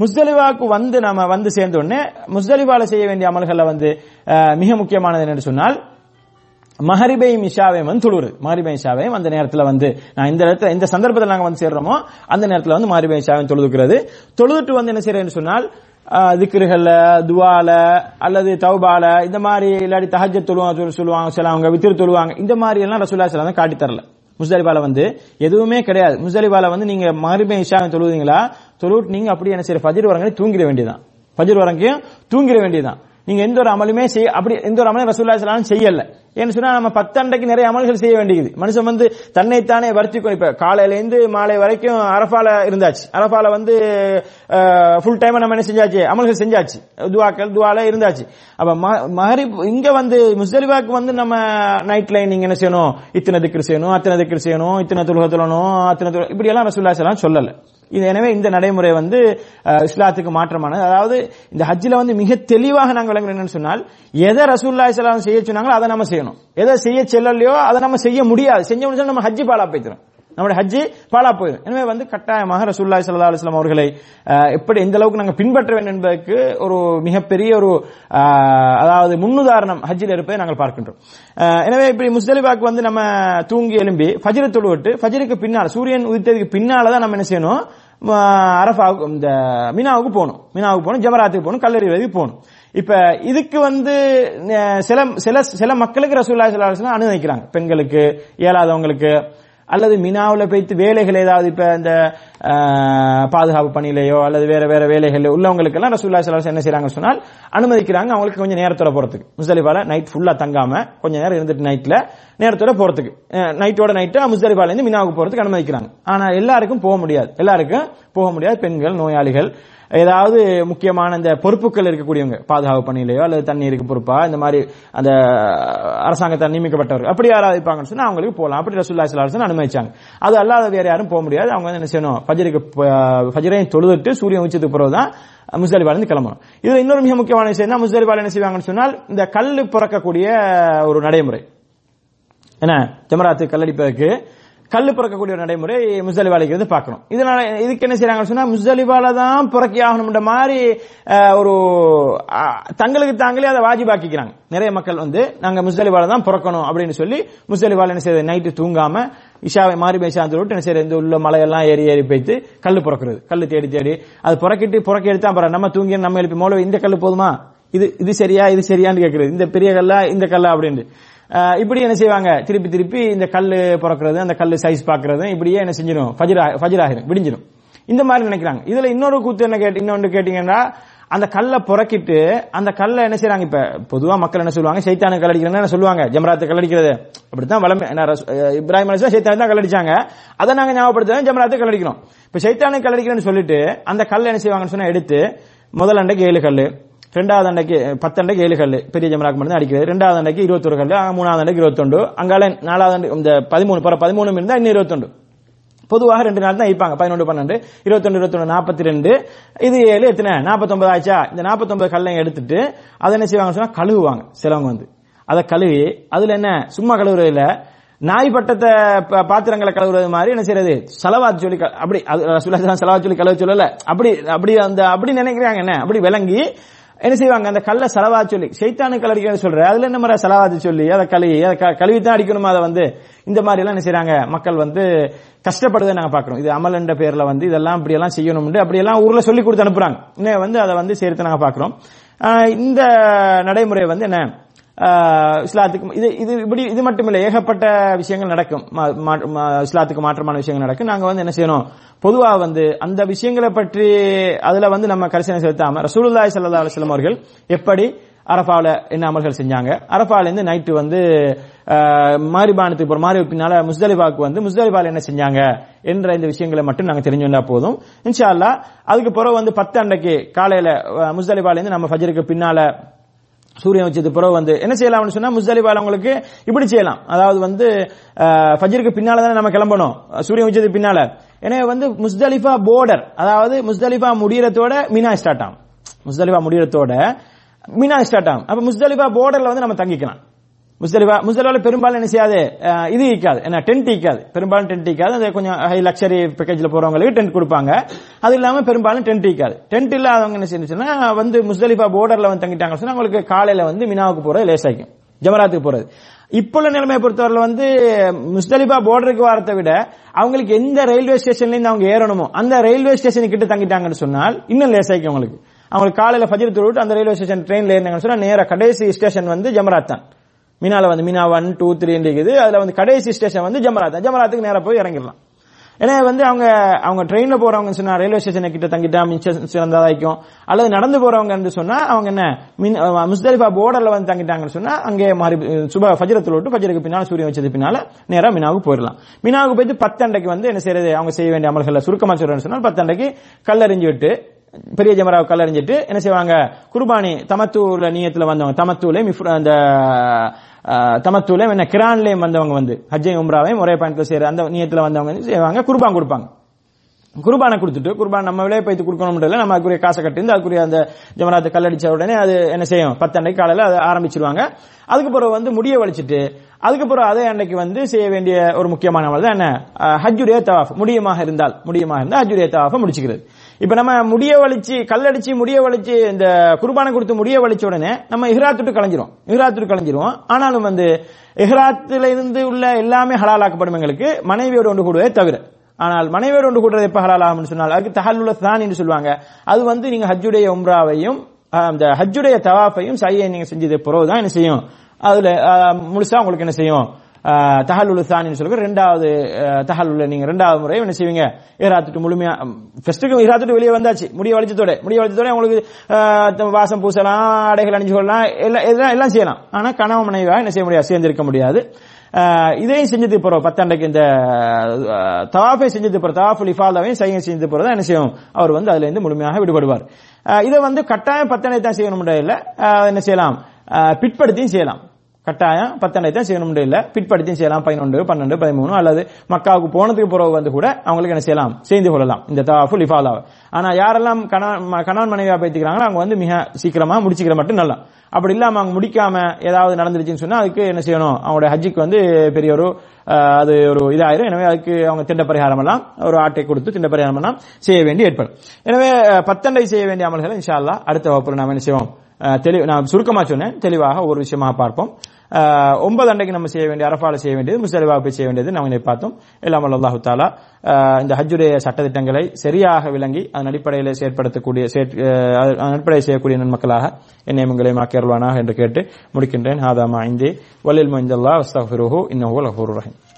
முஸ்தலிவாக்கு வந்து நம்ம வந்து சேர்ந்த உடனே முஸ்தலிவால செய்ய வேண்டிய அமல்கள்ல வந்து மிக முக்கியமானது என்னன்னு சொன்னால் மஹரிபை மிஷாவையும் வந்து தொழுவுறது மஹரிபை மிஷாவையும் அந்த நேரத்தில் வந்து நான் இந்த இடத்துல இந்த சந்தர்ப்பத்தில் நாங்கள் வந்து சேர்றோமோ அந்த நேரத்தில் வந்து மஹரிபை மிஷாவையும் தொழுதுக்கிறது. தொழுதுட்டு வந்து என்ன செய்யறேன்னு சொன்னால் ஆஹ், திக்ருகள்ல துவால அல்லது தௌபால இந்த மாதிரி இல்லாட்டி தஹஜ்ஜத் தொழுவாங்க சொல்லுவாங்க சொல்லுவாங்க சிலவங்க வித்திரு தொழுவாங்க இந்த மாதிரி எல்லாம் ரசூல்லா சில காட்டி தரல முஸ்தலிபால வந்து எதுவுமே கிடையாது. முஸ்தலிபால வந்து நீங்க மஹரிபை இஷாவை தொழுவீங்களா தொழுவிட்டு நீங்க அப்படி என்ன செய்யற ஃபஜர் வரங்க தூங்கிட வேண்டியதான் ஃபஜர் வரங்கையும் தூங்கிட வேண்டியதான் நீங்க எந்த ஒரு அமலுமே செய்ய அப்படி எந்த ஒரு அமலும் ரசூல்லா ஸல்லல்லாஹு செய்யல. ஏன்னு சொன்னா நம்ம பத்தண்டைக்கு நிறைய அமல்கள் செய்ய வேண்டியது. மனுஷன் வந்து தன்னைத்தானே வருத்திக்கும் இப்ப காலையில இருந்து மாலை வரைக்கும் அரபால இருந்தாச்சு. அரபால வந்து ஃபுல் டைம் நம்ம என்ன செஞ்சாச்சு? அமல்கள் செஞ்சாச்சு. துவாக்கள் துவால இருந்தாச்சு. அப்ப ம- இங்க வந்து முஸ்தலிபாக்கு வந்து நம்ம நைட்ல நீங்க என்ன செய்யணும்? இத்தனை திக்ரு செய்யணும் அத்தனை திக்ரு செய்யணும் இத்தனை தொழுக தொழணும் அத்தனை இப்படி எல்லாம் ரசூல்லா ஸல்லல்லாஹு சொல்லல. இது எனவே இந்த நடைமுறை வந்து இஸ்லாத்துக்கு மாற்றமானது. அதாவது இந்த ஹஜ்ஜில் வந்து மிக தெளிவாக நாங்கள் விளங்குறோம் என்னன்னு சொன்னால் எதை ரசூல்லா இஸ்லாம் செய்ய சொன்னாங்களோ அதை நம்ம செய்யணும். எதை செய்ய செல்லலையோ அதை நம்ம செய்ய முடியாது. செஞ்ச முடிஞ்சா நம்ம ஹஜ்ஜி பாலா போய்த்திரும் நம்முடைய ஹஜ்ஜி பாலா போயிடும். எனவே வந்து கட்டாயமாக ரசூல்லாய் சல்லா அலுவலாம் அவர்களை எப்படி எந்த அளவுக்கு நாங்கள் பின்பற்ற வேண்டும் என்பதற்கு ஒரு மிகப்பெரிய ஒரு அதாவது முன்னுதாரணம் ஹஜ்ஜில் இருப்பதை நாங்கள் பார்க்கின்றோம். எனவே இப்படி முஸ்தலிபாக்கு வந்து நம்ம தூங்கி எழும்பி ஃபஜ்ரை தொழுவிட்டு ஃபஜிருக்கு பின்னால் சூரியன் உதித்ததுக்கு பின்னால தான் நம்ம என்ன செய்யணும்? அரஃபாவுக்கு இந்த மினாவுக்கு போகணும். மினாவுக்கு போகணும் ஜமராத்துக்கு போகணும் கல்லறிவதுக்கு போகணும். இப்ப இதுக்கு வந்து சில சில சில மக்களுக்கு ரசூல்லா ஸல்லல்லாஹு அனுமதிக்கிறாங்க. பெண்களுக்கு இயலாதவங்களுக்கு அல்லது மினாவில் போய்த்து வேலைகள் ஏதாவது இப்போ இந்த பாதுகாப்பு பணியிலையோ அல்லது வேற வேற வேலைகள் உள்ளவங்களுக்கு எல்லாம் ரசூல்லா சலாஸ் என்ன செய்றாங்க சொன்னால் அனுமதிக்கிறாங்க அவங்களுக்கு கொஞ்சம் நேரத்தோட போறதுக்கு. முஸ்தலிபால நைட் ஃபுல்லா தங்காம கொஞ்ச நேரம் இருந்துட்டு நைட்ல நேரத்தோட போறதுக்கு. நைட்டோட நைட்டு முஸ்தலிபால இருந்து மினாவுக்கு போறதுக்கு அனுமதிக்கிறாங்க. ஆனா எல்லாருக்கும் போக முடியாது. எல்லாருக்கும் போக முடியாது. பெண்கள் நோயாளிகள் ஏதாவது முக்கியமான இந்த பொறுப்புகள் இருக்கக்கூடியவங்க பாதுகாப்பு பணியிலையோ அல்லது தண்ணீருக்கு பொறுப்பா இந்த மாதிரி அந்த அரசாங்கத்தால் நியமிக்கப்பட்டவர்கள் அப்படி யாராவது இருப்பாங்கன்னு சொன்னா அவங்களுக்கு போகலாம். அப்படி ரசூல்லா ஸல்லல்லாஹு அனுமதிச்சாங்க. அது அல்லாத வேற யாரும் போக முடியாது. அவங்க வந்து என்ன செய்யணும்? ஃபஜருக்கு ஃபஜரையும் தொழுதுட்டு சூரியன் உச்சத்துக்கு பிறகு தான் முஸ்தலிபால கிளம்பணும். இதுல இன்னொரு மிக முக்கியமான விஷயம் என்ன? முஸ்தலிபால் என்ன செய்வாங்கன்னு சொன்னால் இந்த கல் பிறக்கக்கூடிய ஒரு நடைமுறை. என்ன? ஜமராத்து கல்லடிப்பதற்கு கல்லு பிறக்கக்கூடிய ஒரு நடைமுறை முசலிவாலைக்கு வந்து பார்க்கணும். இதனால இதுக்கு என்ன செய்றாங்கன்னு சொன்னா முசலிவால தான் பிறக்கி ஆகணும்ன்ற மாதிரி ஒரு தங்களுக்கு தாங்களே அதை வாஜிபாக்கிக்கிறாங்க. நிறைய மக்கள் வந்து நாங்க முசலிவால தான் பிறக்கணும் அப்படின்னு சொல்லி முசலிவால என்ன செய்யறது நைட்டு தூங்காம இஷாவை மாறி பேசாந்து விட்டு என்ன செய்யறது இந்த உள்ள மலையெல்லாம் ஏறி ஏறி போய்த்து கல் பிறக்கிறது. கல் தேடி தேடி அது புறக்கிட்டு புறக்க எடுத்தா அப்புறம் நம்ம தூங்கி நம்ம எழுப்பி மோள இந்த கல் போதுமா? இது இது சரியா? இது சரியான்னு கேட்கறது இந்த பெரிய கல்லா இந்த கல்லா அப்படின்னு இப்படி என்ன செய்வாங்க? திருப்பி திருப்பி இந்த கல் பிறக்கிறது அந்த கல் சைஸ் பாக்குறது இப்படியே என்ன செஞ்சிடும்? ஃபஜ்ர் ஆ- விடிஞ்சிடும். இந்த மாதிரி நினைக்கிறாங்க. இதுல இன்னொரு கூத்து என்ன கேட்டு இன்னொன்று கேட்டீங்கன்னா அந்த கல்லை புறக்கிட்டு அந்த கல்லை என்ன செய்யறாங்க இப்ப? பொதுவா மக்கள் என்ன சொல்லுவாங்க? சைத்தானு கல்லடிக்கிறேன்னு என்ன சொல்லுவாங்க? ஜமராத்து கல்லடிக்கிறது அப்படித்தான் வளமை இப்ராஹிம் அலிஸ்லாம் சைத்தானு தான் கல்லடிச்சாங்க அதை நாங்க ஞாபகப்படுத்துறோம் ஜமராத்து கல்லடிக்கிறோம் இப்ப சைத்தானு கல்லடிக்கிறேன்னு சொல்லிட்டு அந்த கல்லை என்ன செய்வாங்கன்னு சொன்னா எடுத்து முதல் அண்டைக்கு ஏழு கல் ரெண்டாவது அண்டைக்கு பத்து அண்டைக்கு ஏழு கல்லு பெரிய ஜமராக்கு மட்டும் அடிக்கிறது ரெண்டாவது அண்டைக்கு இருபத்தொரு கல்லு மூணாவது அண்டைக்கு இருபத்தொண்டு அங்கால நாலாவது அண்டை இந்த பதிமூணு பிற பதிமூணு இருந்தா இன்னும் இருபத்தொண்டு பொதுவாக ரெண்டு நாள் தான் வைப்பாங்க பதினொன்று பன்னெண்டு இருபத்தொன்று இருபத்தொன்று நாற்பத்தி ரெண்டு இது ஏழு எத்தனை நாற்பத்தொன்பது ஆச்சா இந்த நாற்பத்தொன்பது கல்லையும் எடுத்துட்டு அதை என்ன செய்வாங்க சொன்னா கழுவுவாங்க சிலவங்க வந்து அதை கழுவி அதுல என்ன சும்மா கழுவுறது இல்ல நாய் பட்டத்தை ப- பாத்திரங்களை கழுவுறது மாதிரி என்ன செய்யறது செலவாத் சொல்லி க- அப்படி அது செலவா சொல்லி கழுவ சொல்லல அப்படி அப்படி அந்த அப்படி நினைக்கிறாங்க என்ன அப்படி விளங்கி என்ன செய்வாங்க? அந்த கல்ல செலவா சொல்லி சைத்தானு அடிக்கிறது சொல்ற அதுல என்ன மாதிரி செலவாத்து சொல்லி அதை கழுவி அதை கழுவித்தான் அடிக்கணுமா? அதை வந்து இந்த மாதிரி எல்லாம் என்ன செய்யறாங்க மக்கள் வந்து கஷ்டப்படுறதை நாங்க பாக்குறோம் இது அமல் என்ற பேர்ல வந்து இதெல்லாம் இப்படி எல்லாம் செய்யணும்னு அப்படி எல்லாம் ஊர்ல சொல்லி கொடுத்து அனுப்புறாங்க. இன்னும் வந்து அதை வந்து சேர்த்து நாங்க பாக்குறோம் இந்த நடைமுறை வந்து என்ன? இஸ்லாத்துக்கு இது இது இப்படி இது மட்டும் ஏகப்பட்ட விஷயங்கள் நடக்கும். மா- மா- இஸ்லாத்துக்கு மாற்றமான விஷயங்கள் நடக்கும். நாங்க வந்து என்ன செய்யணும்? பொதுவா வந்து அந்த விஷயங்களை பற்றி அதுல வந்து நம்ம கரிசனை செலுத்தாம ரசூலுல்லாய் சல்லா அலுவலம் அவர்கள் எப்படி அரஃபாவில் என்ன அமல்கள் செஞ்சாங்க? அரஃபாலேருந்து நைட்டு வந்து மாரிபானத்துக்கு போற மாரி பின்னால முஸ்தலிபாவுக்கு வந்து முஸ்தலிபால என்ன செஞ்சாங்க? என்ற இந்த விஷயங்களை மட்டும் நாங்கள் தெரிஞ்சு வந்தா போதும். இன்ஷா அல்லா அதுக்கு பிறகு வந்து பத்து அன்றைக்கு காலையில முஸ்தலிபாலேருந்து நம்ம ஃபஜருக்கு பின்னால சூரியன் வச்சது பிறகு வந்து என்ன செய்யலாம்னு சொன்னா முஸ்தலிபால உங்களுக்கு இப்படி செய்யலாம். அதாவது வந்து அஹ், பின்னால தானே நம்ம கிளம்பணும். சூரியன் வச்சது பின்னால. எனவே வந்து முஸ்தலிஃபா போர்டர் அதாவது முஸ்தலிஃபா முடியறதோட மினா ஸ்டார்ட் ஆகும். முஸ்தலிஃபா முடியறதோட மினா ஸ்டார்ட் ஆகும். அப்ப முஸ்தலிஃபா போர்டர்ல வந்து நம்ம தங்கிக்கலாம். முஸ்தலிஃபா முஸ்தலிஃபால பெரும்பாலும் என்ன செய்யாது? இது ஈக்காது ஏன்னா டென்ட் ஈக்காது பெரும்பாலும் டென்ட் ஈக்காது அது கொஞ்சம் ஹை லக்ஸரி பேக்கேஜில் போறவங்களுக்கு டென்ட் கொடுப்பாங்க. அது இல்லாமல் பெரும்பாலும் டென்ட் ஈக்காது டென்ட் இல்லாதவங்க என்ன செய்யணும்னா வந்து முஸ்தலிஃபா போர்டர்ல வந்து தங்கிட்டாங்கன்னு சொன்னா அவங்களுக்கு காலையில வந்து மினாவுக்கு போறது லேசாய்க்கும் ஜமராத்துக்கு போறது. இப்போ உள்ள நிலைமையை பொறுத்தவரை வந்து முஸ்தலிஃபா போர்டருக்கு வரத்தை விட அவங்களுக்கு எந்த ரயில்வே ஸ்டேஷன்லேருந்து அவங்க ஏறணுமோ அந்த ரயில்வே ஸ்டேஷன் கிட்ட தங்கிட்டாங்கன்னு சொன்னால் இன்னும் லேசாய்க்கும் அவங்களுக்கு. அவங்களுக்கு காலையில ஃபஜர் தொழுவிட்டு அந்த ரயில்வே ஸ்டேஷன் ட்ரெயின்ல ஏறினாங்கன்னு சொன்னா நேரா கடைசி ஸ்டேஷன் வந்து ஜமராத் தான். மீனால வந்து மீனா ஒன் டூ த்ரீ இருக்குது. அதுல வந்து கடைசி ஸ்டேஷன் வந்து ஜமராத். ஜமராத்துக்கு நேரம் போய் இறங்கிடலாம். ஏன்னா வந்து அவங்க அவங்க ட்ரெயின்ல போறவங்க சொன்னா ரயில்வே ஸ்டேஷன் கிட்ட தங்கிட்டா மிச்சம் சிறந்ததாய்க்கும் அல்லது நடந்து போறவங்க சொன்னா அவங்க என்ன மின் முஸ்தலிஃபா போர்டர்ல வந்து தங்கிட்டாங்கன்னு சொன்னா அங்கே மாறி சுப ஃபஜரத்துல விட்டு ஃபஜருக்கு பின்னால் சூரியன் வச்சது பின்னால நேரம் மினாவுக்கு போயிடலாம். மினாவுக்கு போயிட்டு பத்தண்டைக்கு வந்து என்ன செய்யறது? அவங்க செய்ய வேண்டிய அமல்களை சுருக்கமா சொல்றேன்னு சொன்னால் பத்தண்டைக்கு கல்லறிஞ்சு விட்டு பெரிய ஜமராவை கல்லறிஞ்சிட்டு என்ன செய்வாங்க? குர்பானி தமத்தூர்ல நீயத்துல வந்தவங்க தமத்தூலே அந்த தமத்தூலையும் என்ன கிரான்லேயும் வந்தவங்க வந்து ஹஜ்ஜை உம்ராவையும் ஒரே பாயிண்ட்ல செய்யற அந்த நீயத்துல வந்தவங்க வந்து செய்வாங்க குர்பான் கொடுப்பாங்க. குர்பானை கொடுத்துட்டு குர்பான் நம்ம விலையை பைத்து கொடுக்கணும் நம்ம அதுக்குரிய காசை கட்டிந்து அதுக்குரிய அந்த ஜமராத்து கல்லடிச்ச உடனே அது என்ன செய்யும்? பத்து காலையில் அதை ஆரம்பிச்சிருவாங்க. அதுக்கு பிறகு வந்து முடிய வலிச்சிட்டு அதுக்கப்புறம் அதே அன்னைக்கு வந்து செய்ய வேண்டிய ஒரு முக்கியமான தான் என்ன? அஹ், ஹஜ்ஜுடைய தவாஃப். முடியமாக இருந்தால் முடியமாக இருந்தால் ஹஜ்ஜுடைய தவாஃபை முடிச்சுக்கிறது. இப்ப நம்ம முடிய வலிச்சு கல்லடிச்சு முடிய வலிச்சு இந்த குர்பானை கொடுத்து முடிய வலிச்ச உடனே நம்ம இஹ்ராத்துட்டு கலைஞ்சிரும். இஹ்ராத்துட்டு கலைஞ்சிரும். ஆனாலும் வந்து இஹ்ராத்துல இருந்து உள்ள எல்லாமே ஹலாலாக்கப்படும் எங்களுக்கு. மனைவியோடு ஒன்று கூடுவதை தவிர. ஆனால் மனைவியோடு ஒன்று கூடுறது எப்ப ஹலாலாகும்னு சொன்னால் அதுக்கு தஹல்லுல தான் என்று சொல்லுவாங்க. அது வந்து நீங்க ஹஜ்ஜுடைய உம்ராவையும் அந்த ஹஜ்ஜுடைய தவாஃபையும் சையை நீங்க செஞ்சது பிறகுதான் என்ன செய்யும்? அதுல முழுசா உங்களுக்கு என்ன செய்யும்? தஹல்லுல் சானின்னு சொல்லுங்க. ரெண்டாவது அஹ், நீங்க ரெண்டாவது முறை என்ன செய்வீங்க? ஈராத்துட்டு முழுமையா ஃபர்ஸ்ட்டுக்கு ஈராத்துட்டு வெளியே வந்தாச்சு. முடிய வலிச்சத்தோட முடிய வலிச்சத்தோட உங்களுக்கு வாசம் பூசலாம் அடைகள் அணிஞ்சு கொள்ளலாம் எல்லாம் எல்லாம் எல்லாம் செய்யலாம். ஆனா கணவன் மனைவியாக என்ன செய்ய முடியாது? சேர்ந்திருக்க முடியாது. இதையும் செஞ்சது போறோம் பத்தாண்டைக்கு இந்த தவாஃபை செஞ்சது போற தவாஃபுல் இஃபாதாவையும் சையம் செஞ்சது போறதா என்ன செய்யும்? அவர் வந்து அதுல இருந்து முழுமையாக விடுபடுவார். இதை வந்து கட்டாயம் பத்தண்டை தான் செய்யணும் இல்ல என்ன செய்யலாம்? பிற்படுத்தியும் செய்யலாம். கட்டாயம் பத்தண்டை தான் செய்யணும் இல்ல. பிற்படுத்தியும் செய்யலாம். பதினொன்று பன்னெண்டு பதிமூணு அல்லது மக்காவுக்கு போனதுக்கு பிறகு வந்து கூட அவங்களுக்கு என்ன செய்யலாம்? செய்து கொள்ளலாம். இந்த தவாஃபுல் இஃபாதாவை ஆனா யாரெல்லாம் கணவன் ம- கணவன் மனைவியா பேத்திக்கிறாங்களோ அவங்க வந்து மிக சீக்கிரமா முடிச்சுக்கிற மட்டும் நல்லா. அப்படி இல்லாம அவங்க முடிக்காம ஏதாவது நடந்துருச்சுன்னு சொன்னா அதுக்கு என்ன செய்யணும்? அவங்களுடைய ஹஜ்ஜிக்கு வந்து பெரிய ஒரு அது ஒரு இதாயிரும். எனவே அதுக்கு அவங்க திண்ட பரிகாரம் எல்லாம் ஒரு ஆட்டை கொடுத்து திண்ட பரிகாரம் எல்லாம் செய்ய வேண்டி ஏற்படும் எனவே பத்தண்டை செய்ய வேண்டிய அமல்களை இன்ஷால்லா அடுத்த வகுப்பில் நாம் என்ன செய்வோம்? தெளி- நான் சுருக்கமா சொன்னேன். தெளிவாக ஒரு விஷயமாக பார்ப்போம். ஒன்பது அண்டைக்கு நம்ம செய்ய வேண்டிய அரபால செய்ய வேண்டியது முஸ்தலிவாக போய் செய்ய வேண்டியது நம்ம இதை பார்த்தோம். எல்லாம் அல்லாஹு தாலா இந்த ஹஜ்ஜுடைய சட்டத்திட்டங்களை சரியாக விளங்கி அதன் அடிப்படையில் செயற்படுத்தக்கூடிய அதன் அடிப்படையில் செய்யக்கூடிய நன்மக்களாக என்னை உங்களை மாக்கியருவானாக என்று கேட்டு முடிக்கின்றேன். ஹாதாமா ஐந்தே வலில் மொய்ந்தல்லா அஸ்தஃபிருஹு இன்னஹு லஃபூர் ரஹீம்.